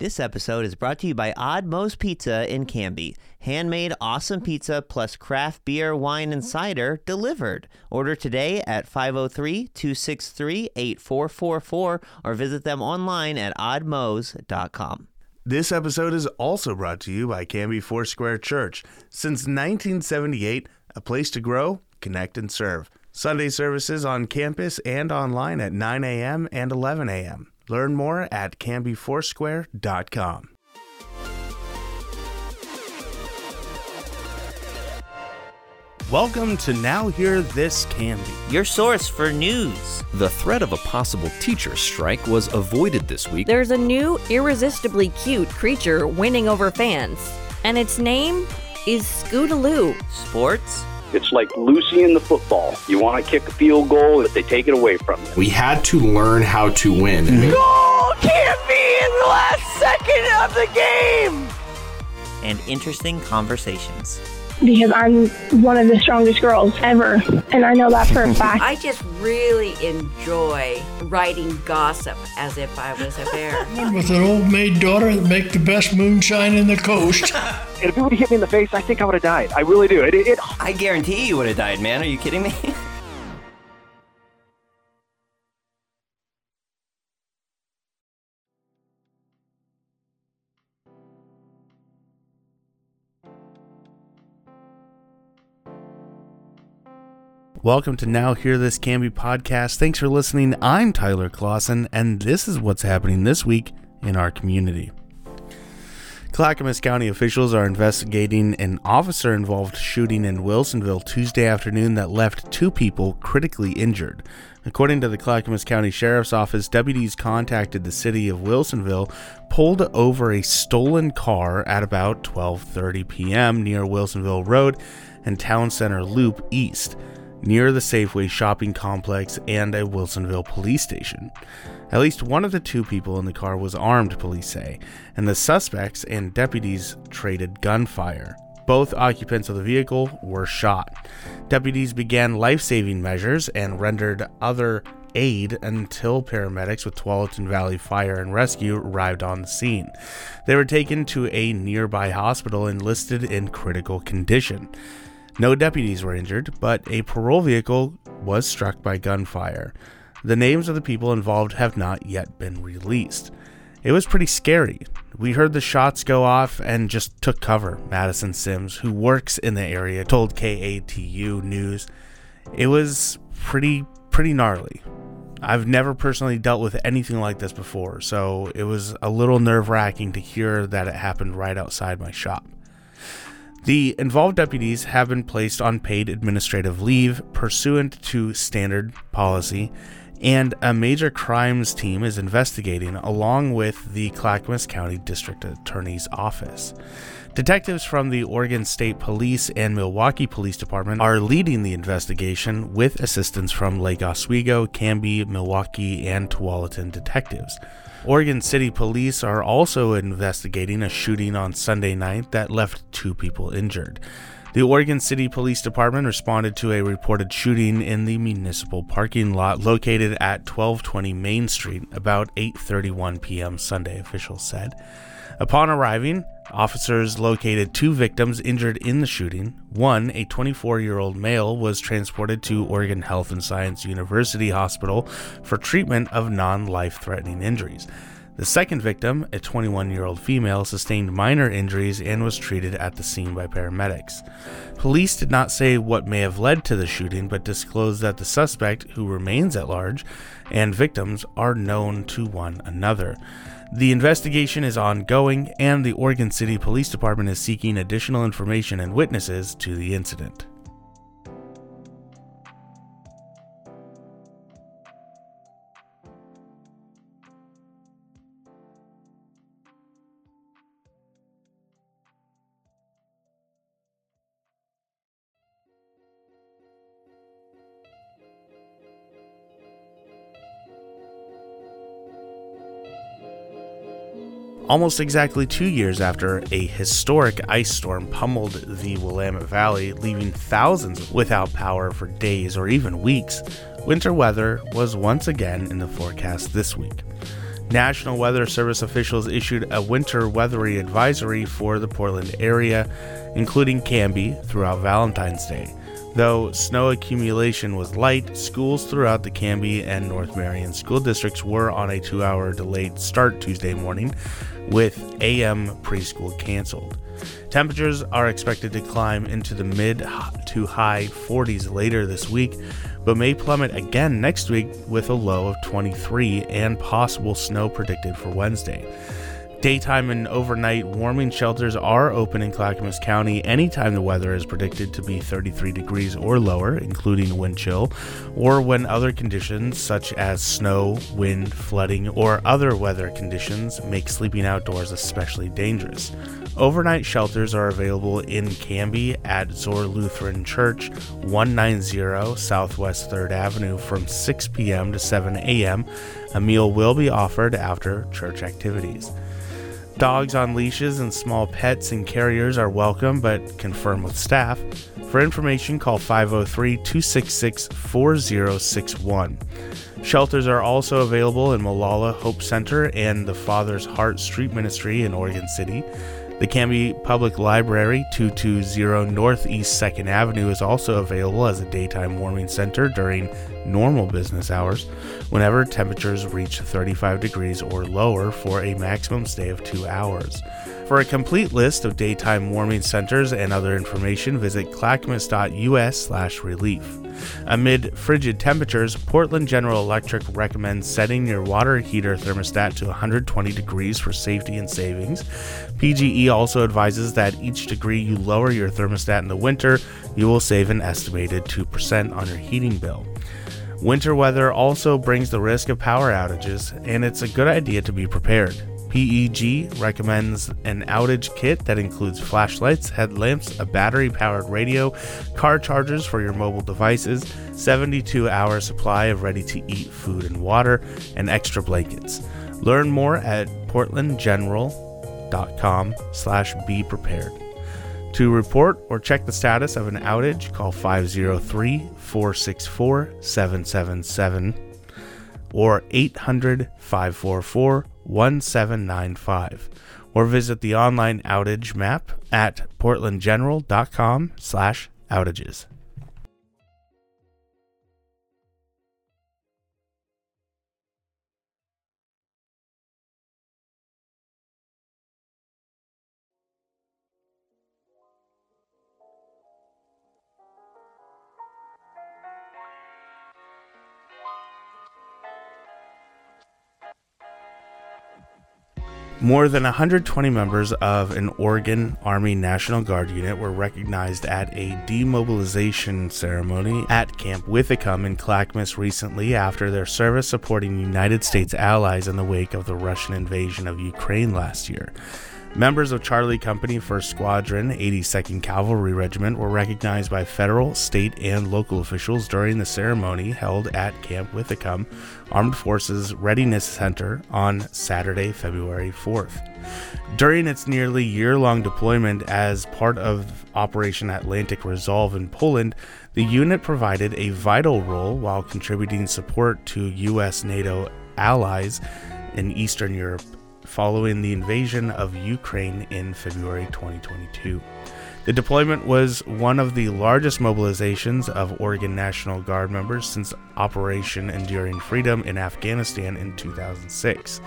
This episode is brought to you by Odd Moe's Pizza in Canby. Handmade awesome pizza plus craft beer, wine, and cider delivered. Order today at 503 263 8444 or visit them online at oddmos.com. This episode is also brought to you by Canby Foursquare Church. Since 1978, a place to grow, connect, and serve. Sunday services on campus and online at 9 a.m. and 11 a.m. Learn more at canbyfoursquare.com. Welcome to Now Hear This Canby. Your source for news. The threat of a possible teacher strike was avoided this week. There's a new, irresistibly cute creature winning over fans, and its name is Scootaloo. Sports. It's like Lucy in the football. You want to kick a field goal, but they take it away from you. We had to learn how to win. Mm-hmm. Goal can't be in the last second of the game! And interesting conversations. Because I'm one of the strongest girls ever, and I know that for a fact. I just really enjoy writing gossip as if I was a bear. With an old maid daughter that make the best moonshine in the coast. And if it would have hit me in the face, I think I would have died. I really do. It, it, it I guarantee you would have died, man. Are you kidding me? Welcome to Now Hear This Canby podcast. Thanks for listening. I'm Tyler Clausen, and this is what's happening this week in our community. Clackamas County officials are investigating an officer involved shooting in Wilsonville Tuesday afternoon that left two people critically injured. According to the Clackamas County Sheriff's Office, deputies contacted the city of Wilsonville, pulled over a stolen car at about 12:30 p.m. near Wilsonville Road and Town Center Loop East, near the Safeway shopping complex and a Wilsonville police station. At least one of the two people in the car was armed, police say, and the suspects and deputies traded gunfire. Both occupants of the vehicle were shot. Deputies began life saving measures and rendered other aid until paramedics with Tualatin Valley Fire and Rescue arrived on the scene. They were taken to a nearby hospital and listed in critical condition. No deputies were injured, but a parole vehicle was struck by gunfire. The names of the people involved have not yet been released. It was pretty scary. We heard the shots go off and just took cover, Madison Sims, who works in the area, told KATU News. It was pretty pretty gnarly. I've never personally dealt with anything like this before, so it was a little nerve-wracking to hear that it happened right outside my shop. The involved deputies have been placed on paid administrative leave pursuant to standard policy, and a major crimes team is investigating along with the Clackamas County District Attorney's Office. Detectives from the Oregon State Police and Milwaukie Police Department are leading the investigation with assistance from Lake Oswego, Canby, Milwaukie, and Tualatin detectives. Oregon City Police are also investigating a shooting on Sunday night that left two people injured. The Oregon City Police Department responded to a reported shooting in the municipal parking lot located at 1220 Main Street about 8:31 p.m. Sunday, officials said. Upon arriving, officers located two victims injured in the shooting. One, a 24-year-old male, was transported to Oregon Health and Science University Hospital for treatment of non-life-threatening injuries. The second victim, a 21 year old female, sustained minor injuries and was treated at the scene by paramedics. Police did not say what may have led to the shooting, but disclosed that the suspect, who remains at large, and victims are known to one another. The investigation is ongoing, and the Oregon City Police Department is seeking additional information and witnesses to the incident. Almost exactly two years after a historic ice storm pummeled the Willamette Valley, leaving thousands without power for days or even weeks, winter weather was once again in the forecast this week. National Weather Service officials issued a winter weathery advisory for the Portland area, including Canby, throughout Valentine's Day. Though snow accumulation was light, schools throughout the Canby and North Marion school districts were on a two hour delayed start Tuesday morning, with AM preschool canceled. Temperatures are expected to climb into the mid to high 40s later this week, but may plummet again next week with a low of 23 and possible snow predicted for Wednesday. Daytime and overnight warming shelters are open in Clackamas County anytime the weather is predicted to be 33 degrees or lower, including wind chill, or when other conditions such as snow, wind, flooding, or other weather conditions make sleeping outdoors especially dangerous. Overnight shelters are available in Canby at Zion Lutheran Church, 190 Southwest 3rd Avenue from 6 p.m. to 7 a.m. A meal will be offered after church activities. Dogs on leashes and small pets and carriers are welcome, but confirm with staff. For information, call 503 266 4061. Shelters are also available in Molalla Hope Center and the Father's Heart Street Ministry in Oregon City. The Canby Public Library, 220 Northeast 2nd Avenue, is also available as a daytime warming center during normal business hours whenever temperatures reach 35 degrees or lower for a maximum stay of two hours. For a complete list of daytime warming centers and other information, visit clackamas.us/relief. Amid frigid temperatures, Portland General Electric recommends setting your water heater thermostat to 120 degrees for safety and savings. PGE also advises that each degree you lower your thermostat in the winter, you will save an estimated 2% on your heating bill. Winter weather also brings the risk of power outages, and it's a good idea to be prepared. PGE recommends an outage kit that includes flashlights, headlamps, a battery powered radio, car chargers for your mobile devices, 72 hour supply of ready to eat food and water, and extra blankets. Learn more at portlandgeneral.com slash be prepared. To report or check the status of an outage, call 503 464 777 or 800 544 1795 or visit the online outage map at portlandgeneral.com slash outages. More than 120 members of an Oregon Army National Guard unit were recognized at a demobilization ceremony at Camp Withycombe in Clackamas recently after their service supporting United States allies in the wake of the Russian invasion of Ukraine last year. Members of Charlie Company 1st Squadron, 82nd Cavalry Regiment were recognized by federal, state, and local officials during the ceremony held at Camp Withycombe Armed Forces Readiness Center on Saturday, February 4th. During its nearly year long deployment as part of Operation Atlantic Resolve in Poland, the unit provided a vital role while contributing support to U.S. NATO allies in Eastern Europe following the invasion of Ukraine in February 2022. The deployment was one of the largest mobilizations of Oregon National Guard members since Operation Enduring Freedom in Afghanistan in 2006.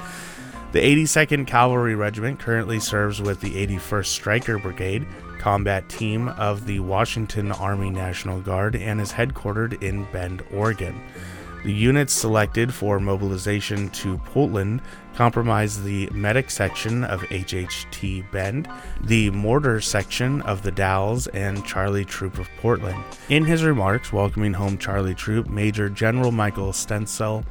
The 82nd Cavalry Regiment currently serves with the 81st Stryker Brigade, combat team of the Washington Army National Guard, and is headquartered in Bend, Oregon. The units selected for mobilization to Portland comprise the medic section of HHT Bend, the mortar section of the Dalles, and Charlie Troop of Portland. In his remarks welcoming home Charlie Troop, Major General Michael Stenzel,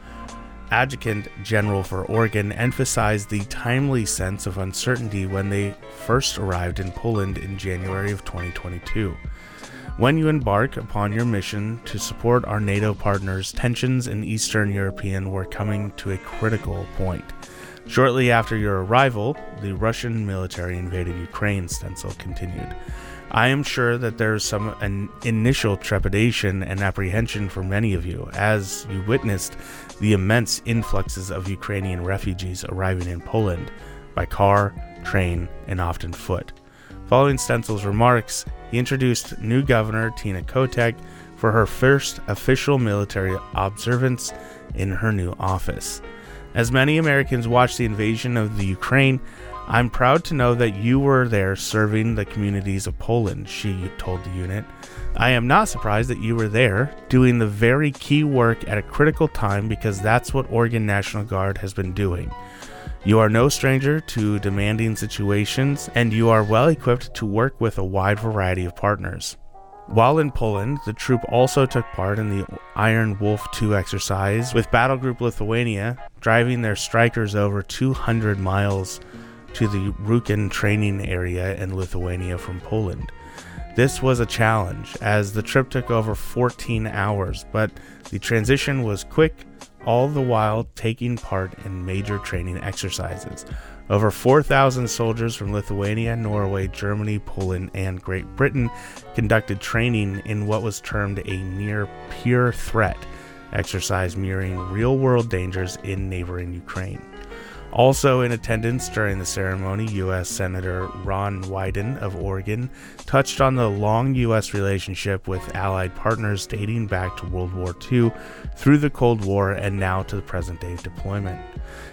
Adjutant General for Oregon, emphasized the timely sense of uncertainty when they first arrived in Poland in January of 2022. When you embark upon your mission to support our NATO partners, tensions in Eastern European were coming to a critical point. Shortly after your arrival, the Russian military invaded Ukraine, Stenzel continued. I am sure that there's some an initial trepidation and apprehension for many of you as you witnessed the immense influxes of Ukrainian refugees arriving in Poland by car, train, and often foot. Following Stenzel's remarks, he introduced new governor Tina Kotek for her first official military observance in her new office. As many Americans watched the invasion of the Ukraine, I'm proud to know that you were there serving the communities of Poland, she told the unit. I am not surprised that you were there, doing the very key work at a critical time because that's what Oregon National Guard has been doing. You are no stranger to demanding situations, and you are well equipped to work with a wide variety of partners. While in Poland, the troop also took part in the Iron Wolf 2 exercise, with Battle Group Lithuania driving their Strykers over 200 miles to the Rukla training area in Lithuania from Poland. This was a challenge, as the trip took over 14 hours, but the transition was quick, all the while taking part in major training exercises. Over 4,000 soldiers from Lithuania, Norway, Germany, Poland, and Great Britain conducted training in what was termed a near peer threat exercise mirroring real world dangers in neighboring Ukraine. Also in attendance during the ceremony, U.S. Senator Ron Wyden of Oregon touched on the long U.S. relationship with Allied partners dating back to World War II, through the Cold War, and now to the present day deployment.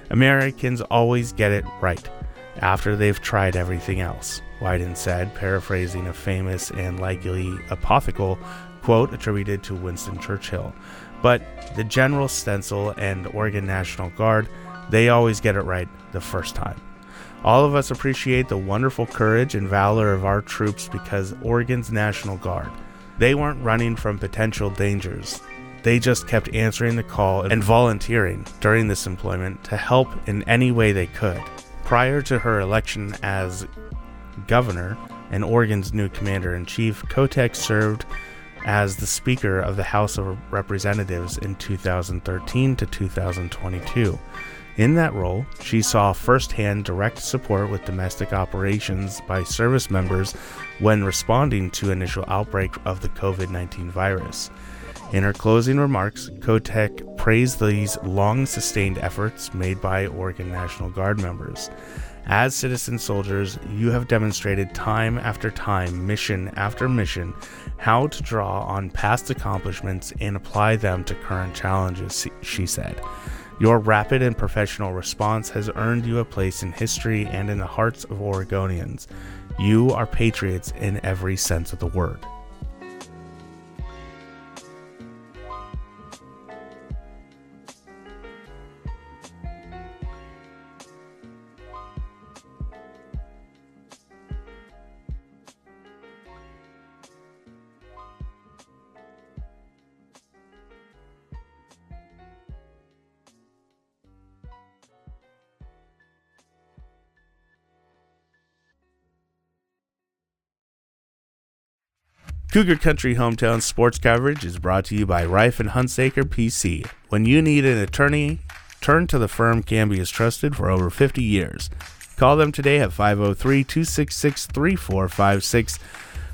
Americans always get it right after they've tried everything else, Wyden said, paraphrasing a famous and likely apothetical quote attributed to Winston Churchill. But the General Stenzel and Oregon National Guard they always get it right the first time. All of us appreciate the wonderful courage and valor of our troops because Oregon's National Guard, they weren't running from potential dangers. They just kept answering the call and volunteering during this employment to help in any way they could. Prior to her election as governor and Oregon's new commander in chief, Kotek served as the Speaker of the House of Representatives in 2013 to 2022. In that role, she saw firsthand direct support with domestic operations by service members when responding to initial outbreak of the COVID-19 virus. In her closing remarks, Kotek praised these long-sustained efforts made by Oregon National Guard members. As citizen soldiers, you have demonstrated time after time, mission after mission, how to draw on past accomplishments and apply them to current challenges, she said. Your rapid and professional response has earned you a place in history and in the hearts of Oregonians. You are patriots in every sense of the word. Cougar Country Hometown sports coverage is brought to you by Rife and Hunsaker PC. When you need an attorney, turn to the firm Canby has trusted for over 50 years. Call them today at 503 266 3456.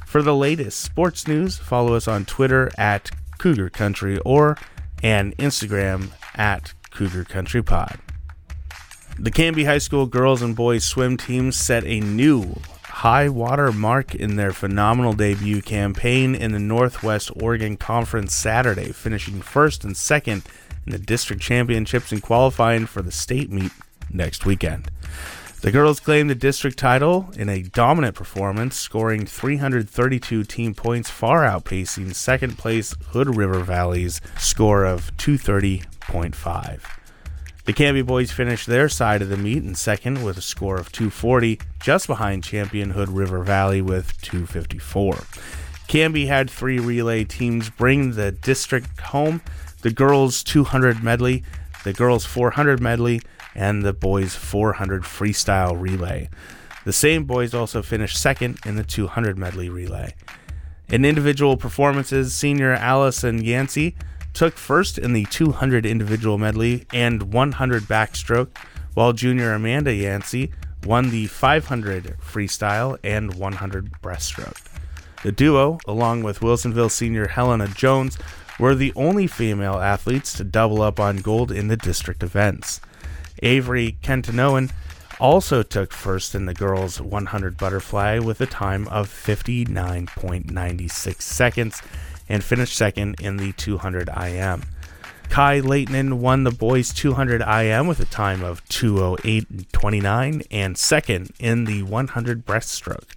For the latest sports news, follow us on Twitter at Cougar Country or and Instagram at Cougar Country Pod. The Canby High School girls and boys swim teams set a new high water mark in their phenomenal debut campaign in the Northwest Oregon Conference Saturday, finishing first and second in the district championships and qualifying for the state meet next weekend. The girls claimed the district title in a dominant performance, scoring 332 team points, far outpacing second place Hood River Valley's score of 230.5. The Canby boys finished their side of the meet in second with a score of 240, just behind champion Hood River Valley with 254. Canby had three relay teams bring the district home the girls 200 medley, the girls 400 medley, and the boys 400 freestyle relay. The same boys also finished second in the 200 medley relay. In individual performances, senior Allison Yancey took first in the 200 individual medley and 100 backstroke, while junior Amanda Yancey won the 500 freestyle and 100 breaststroke. The duo, along with Wilsonville senior Helena Jones, were the only female athletes to double up on gold in the district events. Avery Kentanoan also took first in the girls 100 butterfly with a time of 59.96 seconds and finished second in the 200 IM. Kai Leighton won the boys 200 IM with a time of 208.29 and second in the 100 breaststroke.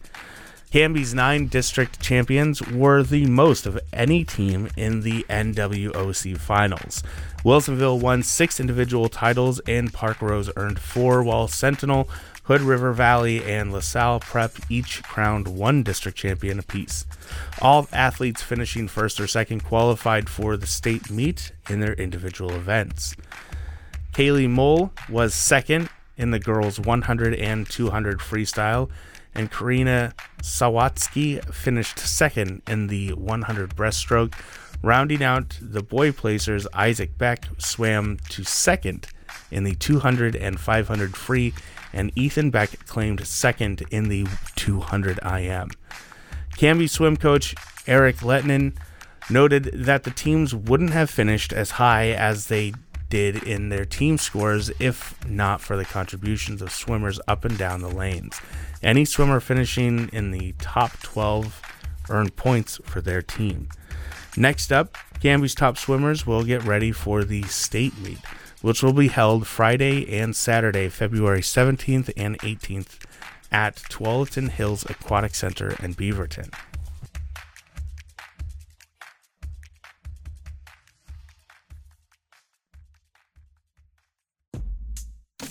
Canby's nine district champions were the most of any team in the NWOC finals. Wilsonville won six individual titles and Parkrose earned four, while Sentinel, Hood River Valley, and LaSalle Prep each crowned one district champion apiece. All athletes finishing first or second qualified for the state meet in their individual events. Kaylee Mole was second in the girls 100 and 200 freestyle and Karina Sawatsky finished second in the 100 breaststroke. Rounding out the boy placers, Isaac Beck swam to second in the 200 and 500 free, and Ethan Beck claimed second in the 200 IM. Canby swim coach Eric Letnin noted that the teams wouldn't have finished as high as they did in their team scores if not for the contributions of swimmers up and down the lanes. Any swimmer finishing in the top 12 earned points for their team. Next up, Canby's top swimmers will get ready for the state meet, which will be held Friday and Saturday, February 17th and 18th at Tualatin Hills Aquatic Center in Beaverton.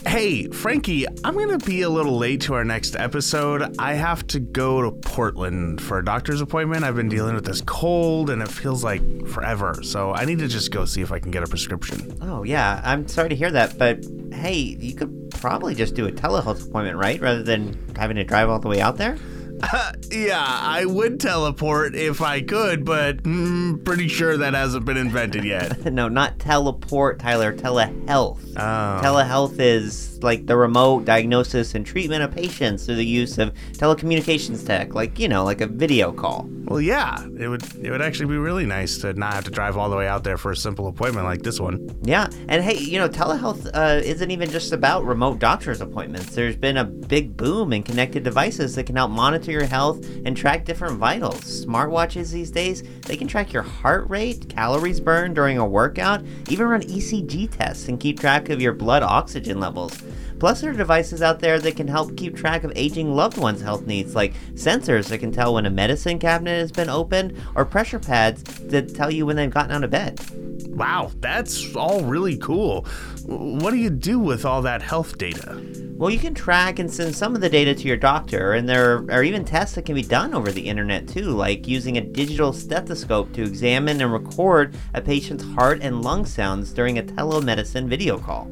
Hey, Frankie, I'm going to be a little late to our next episode. I have to go to Portland for a doctor's appointment. I've been dealing with this cold and it feels like forever. So I need to just go see if I can get a prescription. Oh, yeah. I'm sorry to hear that, but hey, you could probably just do a telehealth appointment, right? Rather than having to drive all the way out there? Uh, yeah, I would teleport if I could, but mm, pretty sure that hasn't been invented yet. no, not teleport, Tyler. Telehealth. Oh. Telehealth is like the remote diagnosis and treatment of patients through the use of telecommunications tech, like you know, like a video call. Well, yeah, it would it would actually be really nice to not have to drive all the way out there for a simple appointment like this one. Yeah, and hey, you know, telehealth uh, isn't even just about remote doctor's appointments. There's been a big boom in connected devices that can help monitor your health and track different vitals. Smartwatches these days, they can track your heart rate, calories burned during a workout, even run ECG tests and keep track of your blood oxygen levels. Plus, there are devices out there that can help keep track of aging loved ones' health needs, like sensors that can tell when a medicine cabinet has been opened, or pressure pads that tell you when they've gotten out of bed. Wow, that's all really cool. What do you do with all that health data? Well, you can track and send some of the data to your doctor, and there are even tests that can be done over the internet too, like using a digital stethoscope to examine and record a patient's heart and lung sounds during a telemedicine video call.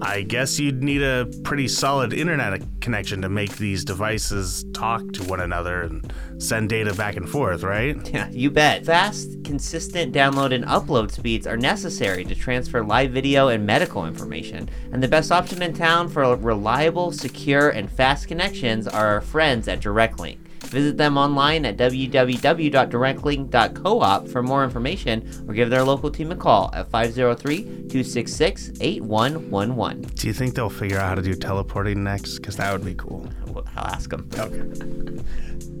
I guess you'd need a pretty solid internet connection to make these devices talk to one another and send data back and forth, right? Yeah, you bet. Fast, consistent download and upload speeds are necessary to transfer live video and medical information. And the best option in town for reliable, secure, and fast connections are our friends at DirectLink. Visit them online at www.directlink.coop for more information or give their local team a call at 503 266 8111. Do you think they'll figure out how to do teleporting next? Because that would be cool. I'll ask them. Okay.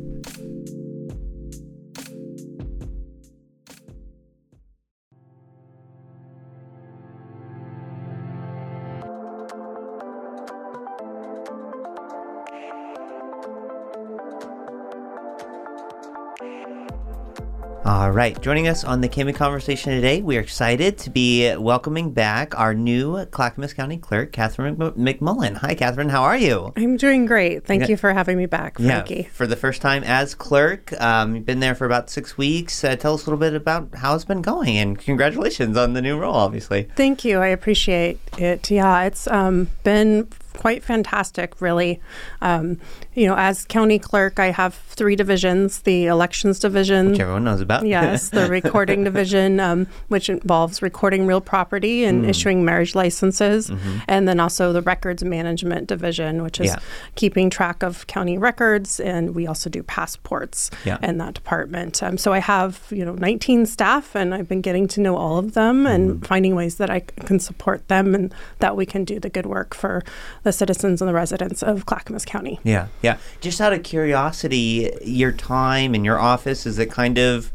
All right, joining us on the Canby Conversation today, we are excited to be welcoming back our new Clackamas County Clerk, Catherine McMullen. Hi, Catherine. How are you? I'm doing great. Thank yeah. you for having me back, Frankie. Yeah, for the first time as clerk. Um, you've been there for about six weeks. Uh, tell us a little bit about how it's been going, and congratulations on the new role, obviously. Thank you. I appreciate it. Yeah, it's um, been quite fantastic, really. Um, you know, as county clerk, I have three divisions the elections division, which everyone knows about. yes, the recording division, um, which involves recording real property and mm. issuing marriage licenses, mm-hmm. and then also the records management division, which is yeah. keeping track of county records, and we also do passports yeah. in that department. Um, so I have, you know, 19 staff, and I've been getting to know all of them mm. and finding ways that I can support them and that we can do the good work for the citizens and the residents of Clackamas County. Yeah, yeah. Just out of curiosity, your time in your office is it kind of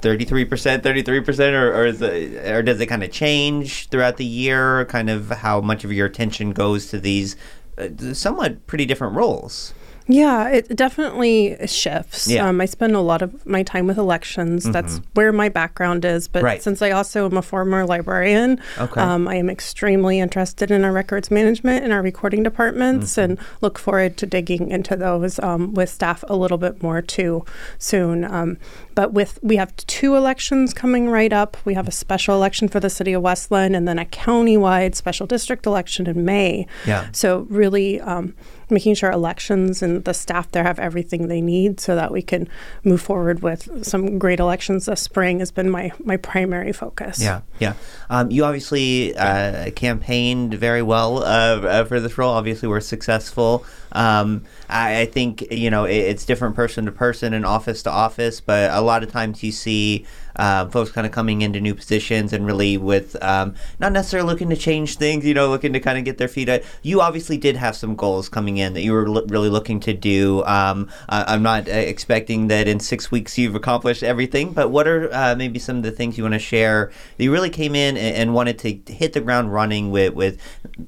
33%, 33%, or, or, it, or does it kind of change throughout the year? Kind of how much of your attention goes to these uh, somewhat pretty different roles? Yeah, it definitely shifts. Yeah. Um, I spend a lot of my time with elections. Mm-hmm. That's where my background is. But right. since I also am a former librarian, okay. um, I am extremely interested in our records management and our recording departments mm-hmm. and look forward to digging into those um, with staff a little bit more too soon. Um, but with we have two elections coming right up. We have a special election for the city of West Linn and then a countywide special district election in May. Yeah. So really um, making sure elections and the staff there have everything they need so that we can move forward with some great elections this spring has been my my primary focus. Yeah, yeah. Um, you obviously uh, campaigned very well uh, uh for this role. Obviously, were successful. Um, I, I, think you know it, it's different person to person and office to office, but a lot of times you see uh, folks kind of coming into new positions and really with um, not necessarily looking to change things, you know, looking to kind of get their feet. Out. You obviously did have some goals coming in that you were really looking to do. Um, I'm not uh, expecting that in six weeks you've accomplished everything, but what are uh, maybe some of the things you want to share that you really came in and, and, wanted to hit the ground running with, with,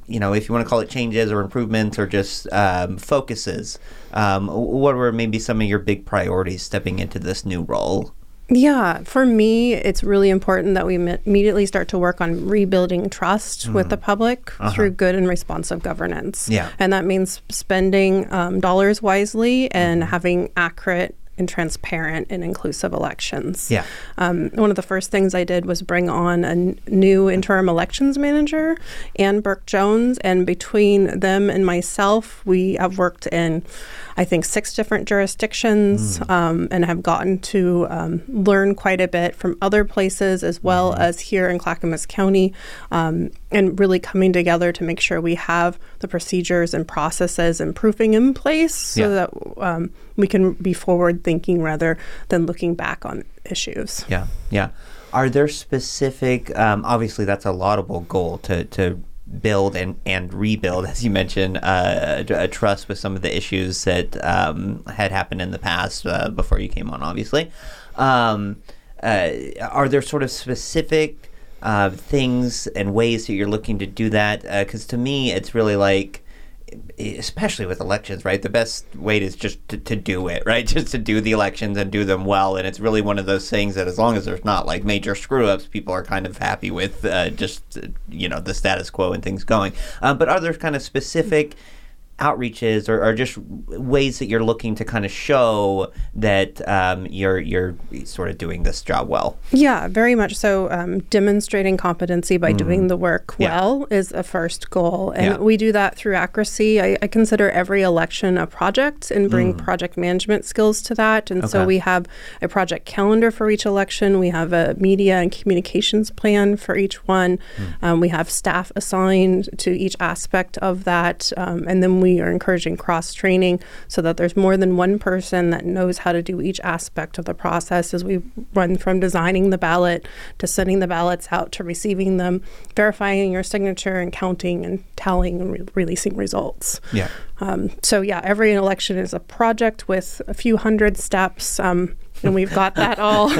you know, if you want to call it changes or improvements or just um, focuses? Um, what were maybe some of your big priorities stepping into this new role? Yeah, for me, it's really important that we immediately start to work on rebuilding trust mm. with the public uh-huh. through good and responsive governance. Yeah. And that means spending um, dollars wisely and mm-hmm. having accurate and transparent and inclusive elections. Yeah. Um, one of the first things I did was bring on a n- new interim elections manager, Ann Burke Jones, and between them and myself, we have worked in, I think, six different jurisdictions mm. um, and have gotten to um, learn quite a bit from other places as well mm. as here in Clackamas County, um, and really coming together to make sure we have the procedures and processes and proofing in place so yeah. that um, we can be forward thinking rather than looking back on issues. Yeah, yeah. Are there specific? Um, obviously, that's a laudable goal to to build and, and rebuild, as you mentioned, uh, a, trust with some of the issues that um, had happened in the past uh, before you came on. Obviously, um, uh, are there sort of specific uh, things and ways that you're looking to do that? Because uh, to me, it's really like especially with elections, right? The best way is just to, to, do it, right? Just to do the elections and do them well. And it's really one of those things that as long as there's not like major screw ups, people are kind of happy with uh, just, you know, the status quo and things going. Uh, but are there kind of specific outreaches or, or, just ways that you're looking to kind of show that um, you're you're sort of doing this job well? Yeah, very much so. Um, demonstrating competency by mm. doing the work yeah. well is a first goal, and yeah. we do that through accuracy. I, I, consider every election a project and bring mm. project management skills to that. And okay. so we have a project calendar for each election. We have a media and communications plan for each one. Mm. Um, we have staff assigned to each aspect of that, um, and then we we are encouraging cross training so that there's more than one person that knows how to do each aspect of the process as we run from designing the ballot to sending the ballots out to receiving them, verifying your signature and counting and tallying and re- releasing results. Yeah. Um, so yeah, every election is a project with a few hundred steps. Um, and we've got that all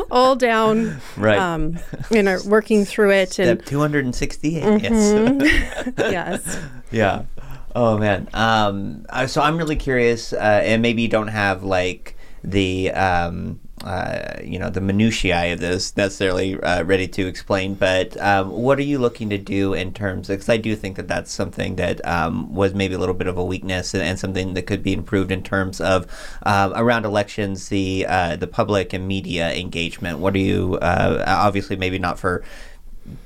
all down right um, and are working through it Step and 268 mm-hmm. yes yes yeah Oh man. Um, so I'm really curious, uh, and maybe you don't have like the um, uh, you know the minutiae of this necessarily uh, ready to explain, but um, what are you looking to do in terms? Because I do think that that's something that um, was maybe a little bit of a weakness and, and something that could be improved in terms of uh, around elections, the uh, the public and media engagement. What are you uh, obviously maybe not for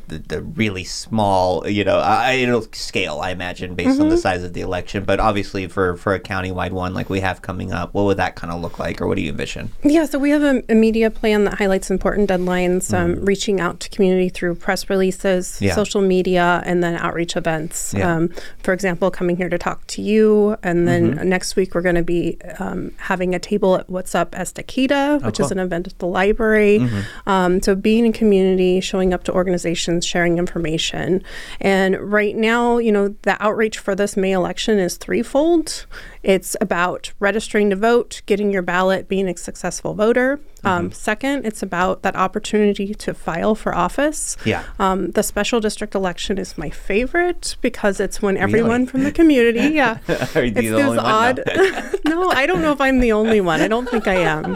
the, the really small, you know, I, it'll scale, I imagine, based mm-hmm. on the mm-hmm. size of the election. But obviously, for for a countywide one like we have coming up, what would that kind of look like, or what do you envision? Yeah, so we have a, a media plan that highlights important deadlines, um, mm. reaching out to community through press releases, yeah. social media, and then outreach events. Yeah. Um, for example, coming here to talk to you, and then mm-hmm. next week we're going to be um, having a table at What's Up Estacada, which oh, cool. is an event at the library. Mm-hmm. Um, so being in community, showing up to organizations, sharing information. And right now, you know, the outreach for this May election is threefold. It's about registering to vote, getting your ballot, being a successful voter. Um, mm-hmm. second, it's about that opportunity to file for office. Yeah. Um, the special district election is my favorite because it's when everyone really? from the community, yeah, Are you it's the only odd. no, I don't know if I'm the only one. I don't think I am.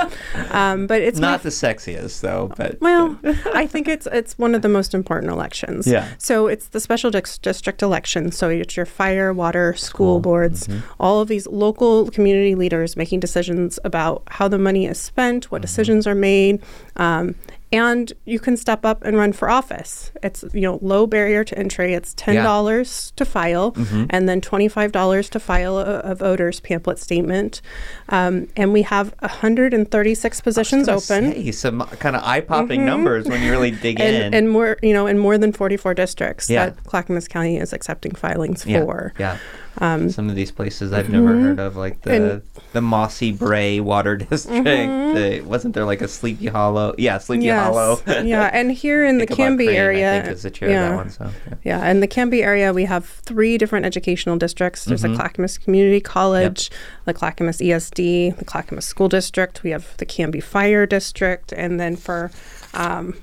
Um, but it's not my... the sexiest though. But well, I think it's it's one of the most important elections. Yeah. So it's the special di- district election. So it's your fire, water, school boards, mm-hmm. all of these local community leaders making decisions about how the money is spent, what mm-hmm. decisions are made, um, and you can step up and run for office. It's you know low barrier to entry. It's ten dollars yeah. to file, mm-hmm. and then twenty five dollars to file a, a, voter's pamphlet statement. Um, and we have hundred and thirty six positions open. Say, some kind of eye popping mm-hmm. numbers when you really dig and, in. And more you know in more than forty four districts yeah. that Clackamas County is accepting filings yeah. for. Yeah. Um, Some of these places I've never mm-hmm. heard of, like the the Mossy Bray Water District. Mm-hmm. The, wasn't there like a Sleepy Hollow? Yeah, Sleepy yes. Hollow. yeah, and here in the Canby Crane, area, I think is the chair yeah. that one. So yeah. yeah, in the Canby area, we have three different educational districts. There's mm-hmm. a Clackamas Community College, yep. the Clackamas ESD, the Clackamas School District. We have the Canby Fire District, and then for um,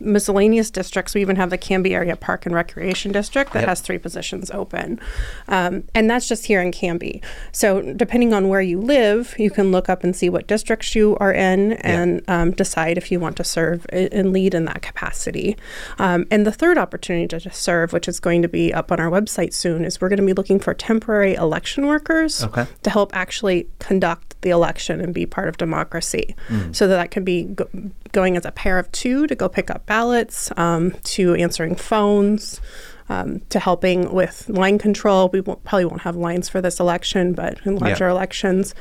miscellaneous districts. We even have the Canby Area Park and Recreation District that yep. has three positions open. Um, and that's just here in Canby. So, depending on where you live, you can look up and see what districts you are in and yep. um, decide if you want to serve and lead in that capacity. Um, and the third opportunity to serve, which is going to be up on our website soon, is we're going to be looking for temporary election workers okay. to help actually conduct the election and be part of democracy. Mm. So that, that can be going as a pair of two to go pick up ballots, um, to answering phones, um, to helping with line control. We won't, probably won't have lines for this election, but in larger yeah. elections.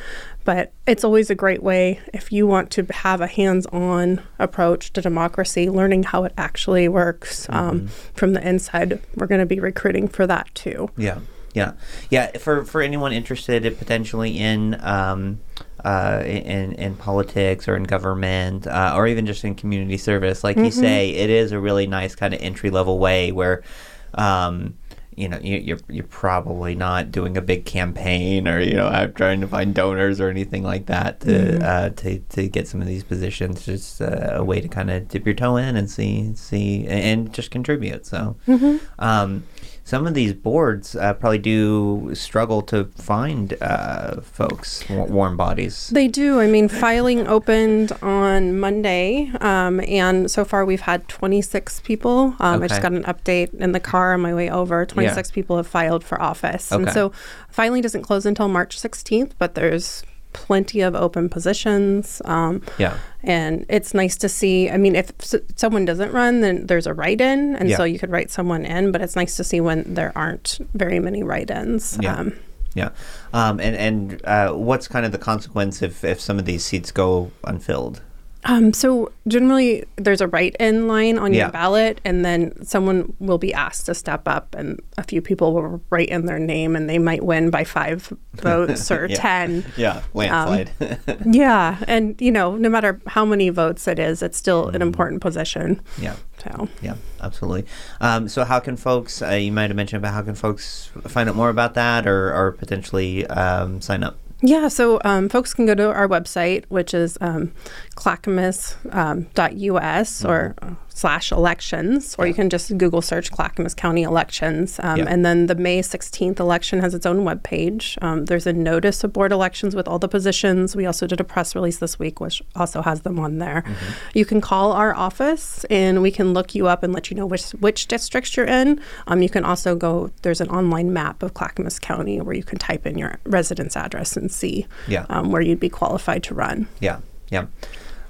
But it's always a great way if you want to have a hands on approach to democracy, learning how it actually works um, mm-hmm. from the inside. We're going to be recruiting for that too. Yeah. Yeah, yeah. For for anyone interested in potentially in um, uh, in in politics or in government uh, or even just in community service, like mm-hmm. you say, it is a really nice kind of entry level way where. Um, you know, you, you're, you're probably not doing a big campaign or you know trying to find donors or anything like that to mm-hmm. uh, to, to get some of these positions. Just uh, a way to kind of dip your toe in and see see and just contribute. So, mm-hmm. um, some of these boards uh, probably do struggle to find uh, folks, warm bodies. They do. I mean, filing opened on Monday, um, and so far we've had 26 people. Um, okay. I just got an update in the car on my way over. 26 yeah. people have filed for office. Okay. And so filing doesn't close until March 16th, but there's plenty of open positions. Um, yeah. And it's nice to see. I mean, if s- someone doesn't run, then there's a write in. And yeah. so you could write someone in, but it's nice to see when there aren't very many write ins. Yeah. Um, yeah. Um, and and uh, what's kind of the consequence if, if some of these seats go unfilled? Um, so generally, there's a write-in line on yeah. your ballot, and then someone will be asked to step up, and a few people will write in their name, and they might win by five votes or yeah. ten. Yeah, landslide. Um, yeah, and you know, no matter how many votes it is, it's still mm. an important position. Yeah. So. Yeah, absolutely. Um, so, how can folks? Uh, you might have mentioned about how can folks find out more about that, or, or potentially um, sign up. Yeah, so um, folks can go to our website, which is um, clackamas.us um, mm-hmm. or slash elections, or yeah. you can just Google search Clackamas County elections. Um, yeah. And then the May 16th election has its own webpage. Um, there's a notice of board elections with all the positions. We also did a press release this week, which also has them on there. Mm-hmm. You can call our office and we can look you up and let you know which, which districts you're in. Um, you can also go, there's an online map of Clackamas County where you can type in your residence address and see yeah. Um, where you'd be qualified to run. Yeah, yeah.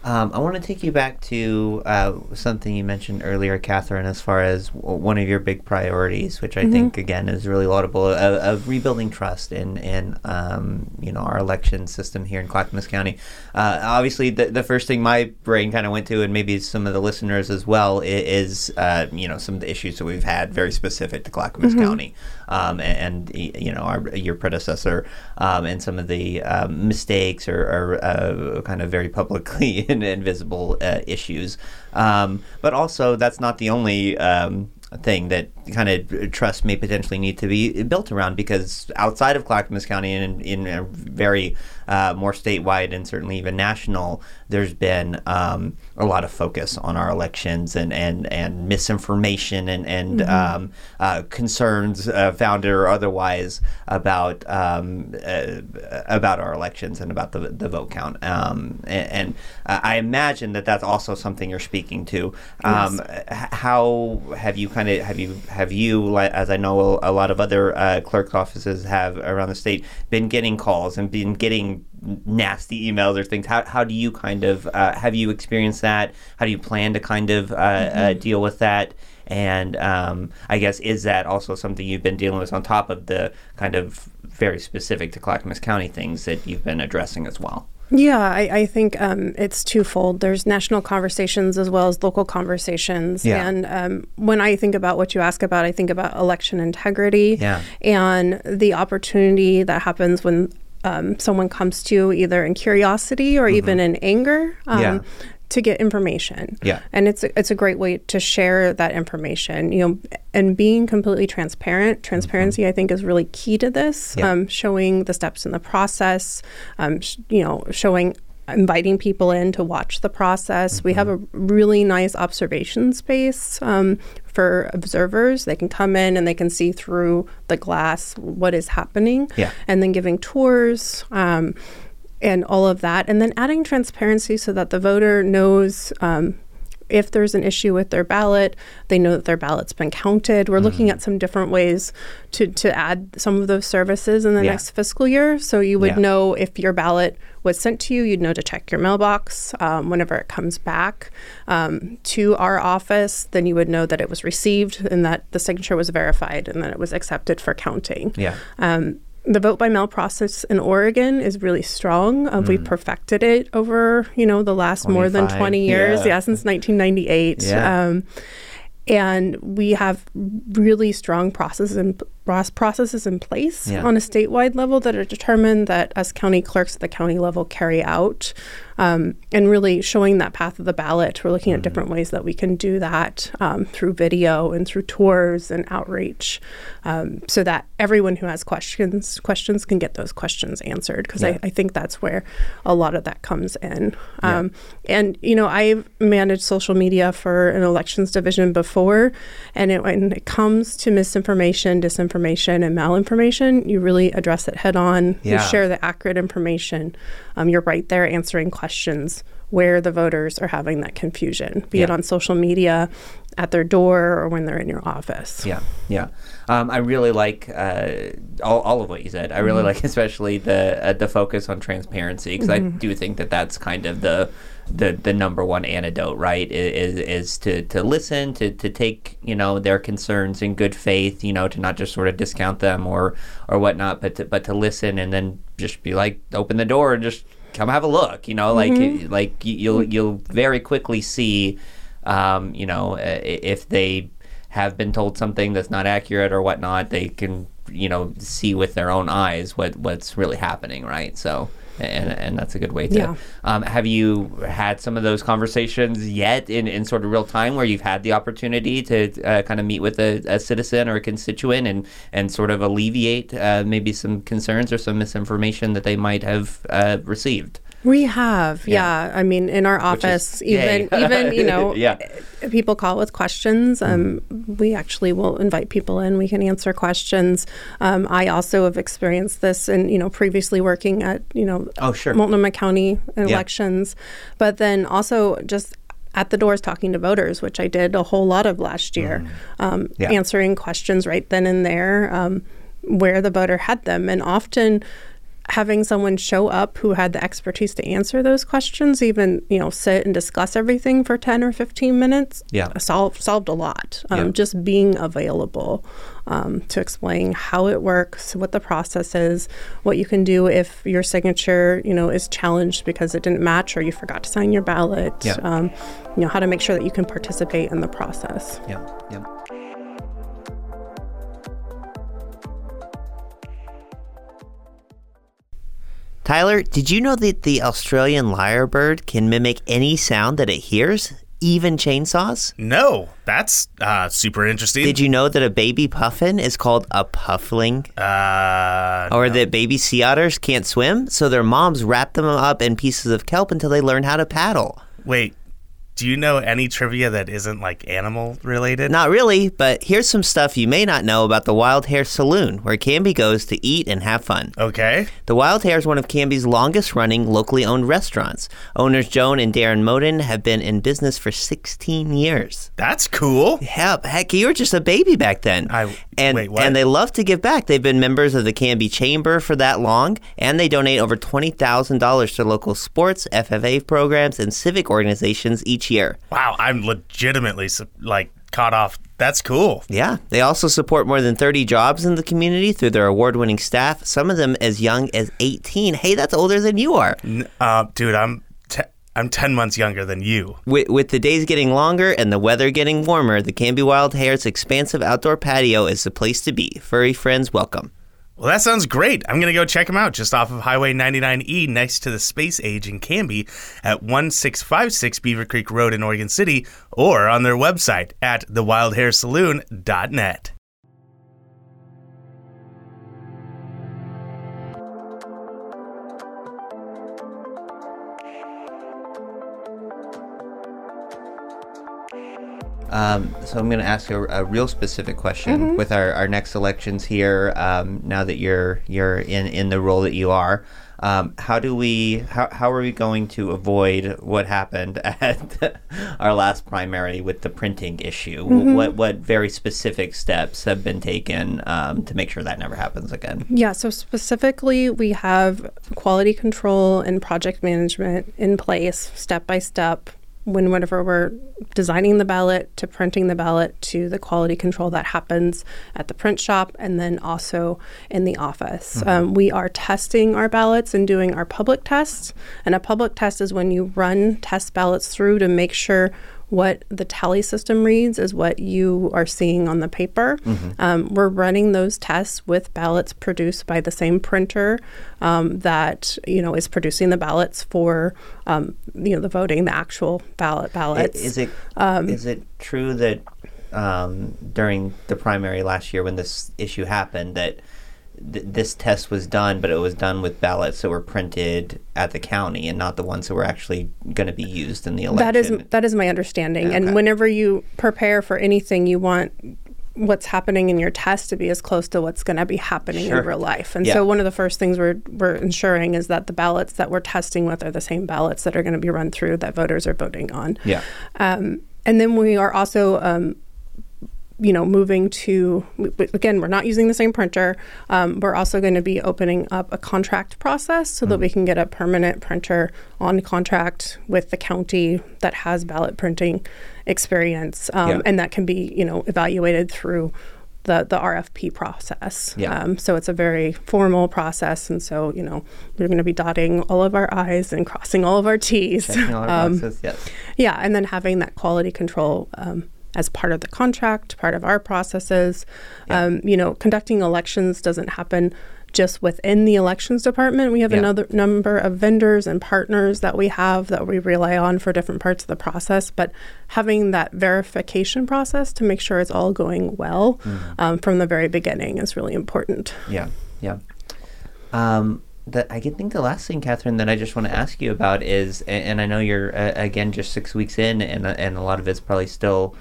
Um, I want to take you back to uh, something you mentioned earlier, Catherine, as far as w- one of your big priorities, which I mm-hmm. think again is really laudable, of, of rebuilding trust in in um, you know our election system here in Clackamas County. Uh, obviously, the, the first thing my brain kind of went to, and maybe some of the listeners as well, is, uh, you know some of the issues that we've had very specific to Clackamas mm-hmm. County, um, and, and, you know our, your predecessor, um, and some of the um, mistakes or, uh, kind of very publicly and visible uh, issues. Um, but also, that's not the only um, thing that kind of trust may potentially need to be built around because outside of Clackamas County and in, in a very uh, more statewide and certainly even national, there's been um, a lot of focus on our elections and and, and misinformation and and mm-hmm. um, uh, concerns, uh, founded or otherwise, about um, uh, about our elections and about the the vote count. Um, and, and I imagine that that's also something you're speaking to. Um, yes. How have you kind of have you have you, as I know a lot of other uh, clerk's offices have around the state, been getting calls and been getting nasty emails or things? How, how do you kind of uh, have you experienced that? How do you plan to kind of uh, uh mm-hmm. uh, deal with that? And um, I guess is that also something you've been dealing with on top of the kind of very specific to Clackamas County things that you've been addressing as well? Yeah, I, I think um, it's twofold. There's national conversations as well as local conversations. Yeah. And um, when I think about what you ask about, I think about election integrity yeah. and the opportunity that happens when um, someone comes to you either in curiosity or mm-hmm. even in anger. Um, yeah to get information. Yeah. And it's a, it's a great way to share that information, you know, and being completely transparent. Transparency, mm-hmm. I think, is really key to this. Yeah. Um, showing the steps in the process, um, sh- you know, showing inviting people in to watch the process. We have a really nice observation space um, for observers. They can come in and they can see through the glass what is happening, yeah. and then giving tours. Um, and all of that, and then adding transparency so that the voter knows um, if there's an issue with their ballot, they know that their ballot's been counted. We're mm looking at some different ways to, to add some of those services in the yeah. next fiscal year. So you would yeah. know if your ballot was sent to you, you'd know to check your mailbox um, whenever it comes back um, to our office. Then you would know that it was received and that the signature was verified and that it was accepted for counting. Yeah. Um, the vote by mail process in Oregon is really strong. Uh, mm. We perfected it over, you know, the last more than 20 years. Yeah, yeah since 1998. Yeah. Um, and we have really strong processes in, processes in place yeah. on a statewide level that are determined that us county clerks at the county level carry out um, and really showing that path of the ballot. We're looking mm-hmm. at different ways that we can do that um, through video and through tours and outreach, um, so that everyone who has questions questions can get those questions answered. Because yeah. I, I, think that's where a lot of that comes in. Yeah. Um, and you know, I've managed social media for an elections division before, and it, when it comes to misinformation, disinformation, and malinformation, you really address it head on. Yeah. You share the accurate information. Um, you're right there answering questions questions where the voters are having that confusion, be yeah. it on social media, at their door, or when they're in your office. Yeah, yeah. Um, I really like uh, all, all of what you said. I really mm-hmm. like, especially the uh, the focus on transparency, because mm-hmm. I do think that that's kind of the the the number one antidote, right? Is is to to listen, to to take you know their concerns in good faith, you know, to not just sort of discount them or or whatnot, but to, but to listen and then just be like, open the door and just come have a look. You know, mm-hmm. like like you'll you'll very quickly see, um, you know, if they have been told something that's not accurate or whatnot, they can you know see with their own eyes what what's really happening, right? So and and that's a good way to. Yeah. Um, have you had some of those conversations yet in, in sort of real time where you've had the opportunity to uh, kind of meet with a, a, citizen or a constituent and and sort of alleviate uh, maybe some concerns or some misinformation that they might have uh, received? We have, yeah. yeah. I mean, in our office, even even you know, yeah. people call with questions. Um, mm. We actually will invite people in. We can answer questions. Um, I also have experienced this, and you know, previously working at you know, oh sure, Multnomah County elections, but then also just at the doors talking to voters, which I did a whole lot of last year, mm. um, answering questions right then and there um, where the voter had them, and often having someone show up who had the expertise to answer those questions, even you know sit and discuss everything for ten or fifteen minutes, yeah, solved solved a lot. Um, yeah. Just being available um, to explain how it works, what the process is, what you can do if your signature you know is challenged because it didn't match or you forgot to sign your ballot. Yeah. Um, you know how to make sure that you can participate in the process. Yeah. Yeah. Tyler, did you know that the Australian lyrebird can mimic any sound that it hears, even chainsaws? No, that's uh, super interesting. Did you know that a baby puffin is called a puffling? Uh, or no. that baby sea otters can't swim, so their moms wrap them up in pieces of kelp until they learn how to paddle? Wait, do you know any trivia that isn't like animal related? Not really, but here's some stuff you may not know about the Wild Hare Saloon, where Canby goes to eat and have fun. Okay. The Wild Hare is one of Canby's longest running locally owned restaurants. Owners Joan and Darren Moden have been in business for 16 years. That's cool. Yep, heck, you were just a baby back then. I and, wait, what? And they love to give back. They've been members of the Canby Chamber for that long, and they donate over $20,000 to local sports, FFA programs, and civic organizations each year. Wow, I'm legitimately like caught off. That's cool. Yeah. They also support more than 30 jobs in the community through their award winning staff, some of them as young as 18. Hey, that's older than you are. Uh, dude, I'm. I'm 10 months younger than you. With, with, the days getting longer and the weather getting warmer, the Canby Wild Hare's expansive outdoor patio is the place to be. Furry friends, welcome. Well, that sounds great. I'm going to go check them out just off of Highway 99E next to the Space Age in Canby at 1656 Beaver Creek Road in Oregon City or on their website at thewildharesaloon.net. Um, so I'm going to ask a, a, real specific question mm-hmm. with our, our next elections here. Um, now that you're you're in, in the role that you are, um, how do we how, how are we going to avoid what happened at our last primary with the printing issue? Mm-hmm. What what very specific steps have been taken um, to make sure that never happens again? Yeah. So specifically, we have quality control and project management in place, step by step when whenever we're designing the ballot to printing the ballot to the quality control that happens at the print shop and then also in the office. Mm-hmm. Um, we are testing our ballots and doing our public tests. And a public test is when you run test ballots through to make sure what the tally system reads is what you are seeing on the paper. Mm-hmm. Um, we're running those tests with ballots produced by the same printer um, that you know is producing the ballots for um, you know the voting, the actual ballot ballots. Is it is it true that um, during the primary last year when this issue happened that th- this test was done, but it was done with ballots that were printed at the county and not the ones that were actually going to be used in the election. That is that is my understanding. Okay. And whenever you prepare for anything, you want what's happening in your test to be as close to what's going to be happening sure. in real life. And yeah. so one of the first things we're we're ensuring is that the ballots that we're testing with are the same ballots that are going to be run through that voters are voting on. Yeah. Um, and then we are also um, you know, moving to again, we're not using the same printer. Um, we're also going to be opening up a contract process so mm-hmm. that we can get a permanent printer on contract with the county that has ballot printing experience, um, yeah. and that can be you know evaluated through the the RFP process. Yeah. Um, so it's a very formal process, and so you know we're going to be dotting all of our I's and crossing all of our T's. Checking all our um, boxes, yes. Yeah, and then having that quality control. As part of the contract, part of our processes. Yeah. Um, you know, conducting elections doesn't happen just within the elections department. We have Yeah. another number of vendors and partners that we have that we rely on for different parts of the process. But having that verification process to make sure it's all going well um, from the very beginning is really important. Yeah, yeah. Um, the, I think the last thing, Catherine, that I just want to ask you about is, and, and I know you're uh, again just six weeks in, and and a lot of it's probably still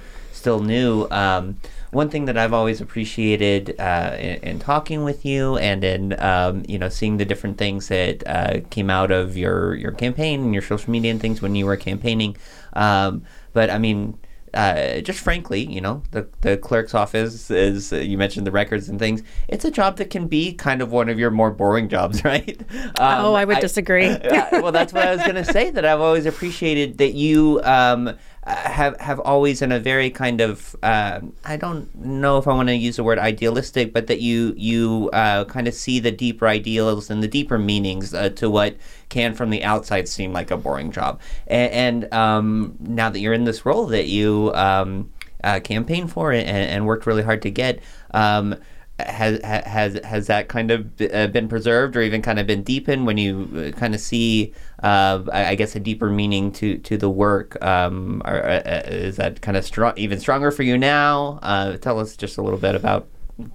still new. Um, one thing that I've always appreciated uh, in, in, talking with you and in um, you know seeing the different things that uh, came out of your your campaign and your social media and things when you were campaigning. Um, but I mean, uh, just frankly, you know, the the clerk's office is uh, you mentioned the records and things. It's a job that can be kind of one of your more boring jobs, right? Um, oh, I would I, disagree. well, that's what I was going to say. That I've always appreciated that you. Um, have have always in a very kind of uh, I don't know if I want to use the word idealistic, but that you you uh, kind of see the deeper ideals and the deeper meanings uh, to what can from the outside seem like a boring job. And, and um, now that you're in this role that you um, uh, campaigned for and, and, worked really hard to get. Um, has has has that kind of uh, been preserved or even kind of been deepened when you uh, kind of see uh, I guess a deeper meaning to to the work? Um, or, uh, is that kind of strong even stronger for you now? Uh, tell us just a little bit about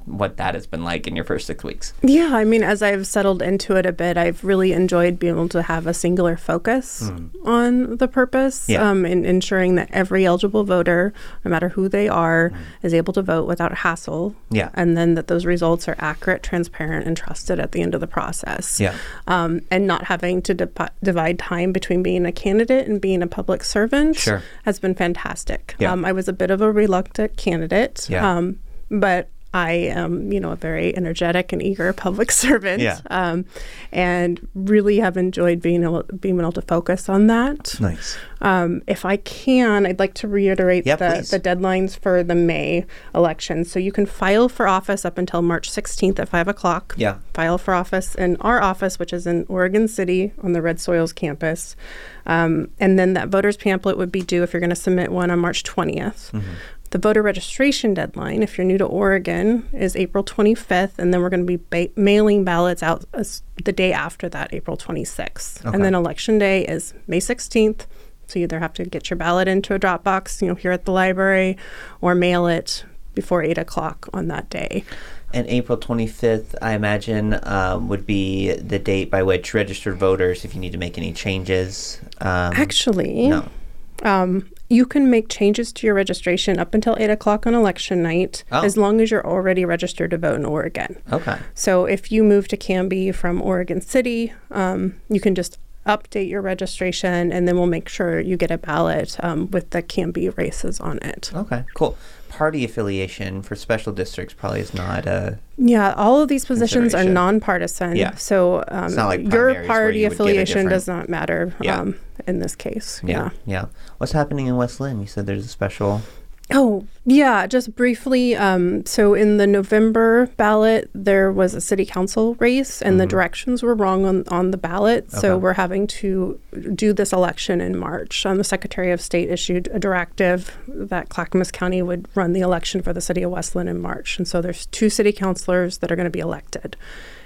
what that has been like in your first six weeks. Yeah, I mean, as I've settled into it a bit, I've really enjoyed being able to have a singular focus mm. on the purpose yeah. um, in ensuring that every eligible voter, no matter who they are, mm. is able to vote without hassle. Yeah. And then that those results are accurate, transparent, and trusted at the end of the process. Yeah. Um, and not having to divide time between being a candidate and being a public servant sure. has been fantastic. Yeah. Um, I was a bit of a reluctant candidate. Yeah. Um, but I am, you know, a very energetic and eager public servant, yeah. um, and really have enjoyed being able being able to focus on that. Nice. Um, if I can, I'd like to reiterate yeah, the, the, deadlines for the May election. So you can file for office up until March 16th at five o'clock. Yeah. File for office in our office, which is in Oregon City on the Red Soils campus, um, and then that voter's pamphlet would be due if you're going to submit one on March 20th. Mm-hmm. The voter registration deadline, if you're new to Oregon, is April 25th, and then we're going to be ba- mailing ballots out the day after that, April 26th. Okay. And then election day is May 16th. So you either have to get your ballot into a drop box, you know, here at the library, or mail it before eight o'clock on that day. And April 25th, I imagine, um, would be the date by which registered voters, if you need to make any changes. Um, Actually, no. Um, you can make changes to your registration up until 8 o'clock on election night oh. as long as you're already registered to vote in Oregon. Okay. So if you move to Canby from Oregon City, um, you can just update your registration and then we'll make sure you get a ballot um, with the Canby races on it. Okay, cool party affiliation for special districts probably is not a. Yeah, all of these positions are nonpartisan. Yeah. So um, like your party you affiliation does not matter yeah. um, in this case. Yeah. yeah. Yeah. What's happening in West Linn? You said there's a special. Oh, yeah, just briefly. Um, so in the November ballot, there was a city council race, and mm-hmm. the directions were wrong on, on the ballot. Okay. So we're having to do this election in March. Um, the Secretary of State issued a directive that Clackamas County would run the election for the city of West Linn in March. And so there's two city councilors that are going to be elected.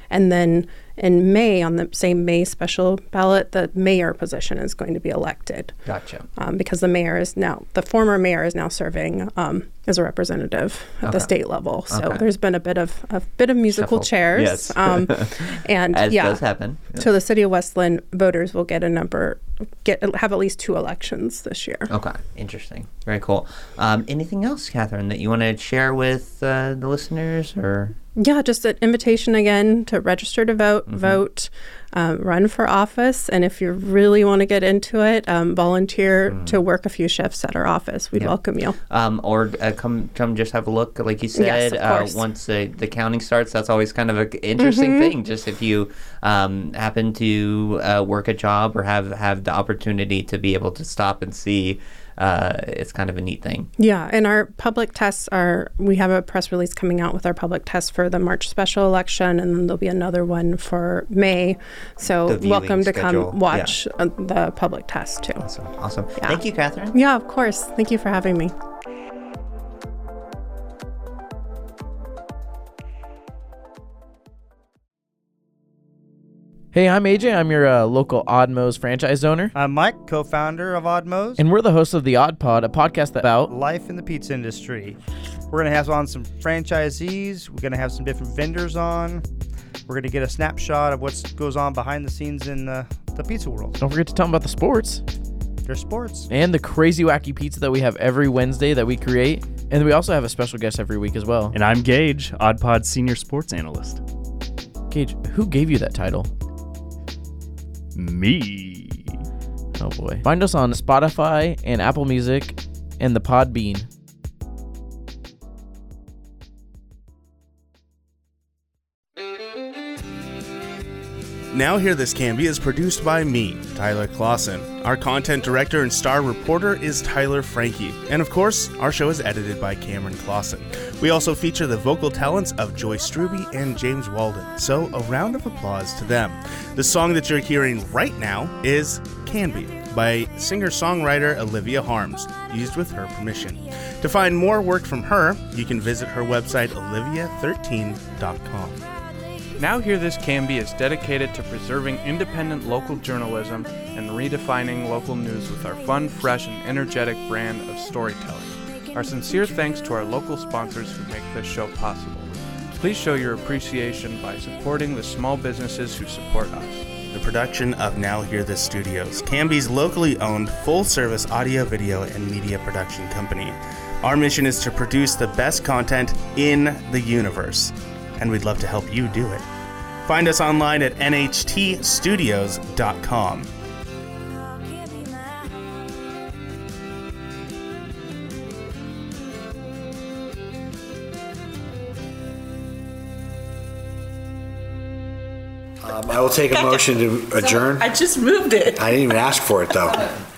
And then in May, on the same May special ballot, the mayor position is going to be elected. Gotcha. Um, because the mayor is now, the former mayor is now serving um, as a representative at okay. the state level. So okay. there's been a bit of a bit of musical Shuffle. chairs. Yes. Um, and As yeah, does happen. So the city of West Linn voters will get a number, get have at least two elections this year. Okay, interesting. Very cool. Um, anything else, Catherine, that you want to share with uh, the listeners or? Yeah, just an invitation again to register to vote, mm-hmm. vote, um, run for office, and if you really want to get into it, um, volunteer mm. to work a few shifts at our office. We'd welcome you. Um, or uh, come come just have a look, like you said. Yes, uh, once the, the counting starts, that's always kind of an interesting mm-hmm. thing. Just if you um, happen to uh, work a job or have have the opportunity to be able to stop and see uh, it's kind of a neat thing. Yeah, and our public tests are. We have a press release coming out with our public tests for the March special election, and then there'll be another one for May. So welcome to schedule. come watch yeah. Uh, the public test too. Awesome, awesome. Yeah. Thank you, Catherine. Yeah, of course. Thank you for having me. Hey, I'm AJ. I'm your uh, local Oddmoe's franchise owner. I'm Mike, co founder of Oddmoe's. And we're the hosts of The Odd Pod, a podcast about life in the pizza industry. We're going to have on some franchisees, we're going to have some different vendors on. We're going to get a snapshot of what goes on behind the scenes in the, the pizza world. Don't forget to tell them about the sports. There's sports. And the crazy wacky pizza that we have every Wednesday that we create. And we also have a special guest every week as well. And I'm Gage, Odd Pod Senior Sports Analyst. Gage, who gave you that title? Me. Oh boy. Find us on Spotify and Apple Music and the Podbean. Now Hear This Canby is produced by me, Tyler Clausen. Our content director and star reporter is Tyler Frankie. And of course, our show is edited by Cameron Clausen. We also feature the vocal talents of Joyce Struby and James Walden, so a round of applause to them. The song that you're hearing right now is Can Be by singer songwriter Olivia Harms, used with her permission. To find more work from her, you can visit her website, olivia13.com. Now Hear This Canby is dedicated to preserving independent local journalism and redefining local news with our fun, fresh, and energetic brand of storytelling. Our sincere thanks to our local sponsors who make this show possible. Please show your appreciation by supporting the small businesses who support us. The production of Now Hear This Studios, Canby's locally owned full service audio, video, and media production company. Our mission is to produce the best content in the universe and we'd love to help you do it. Find us online at nhtstudios.com. Um, I will take a motion to adjourn. I just moved it. I didn't even ask for it though.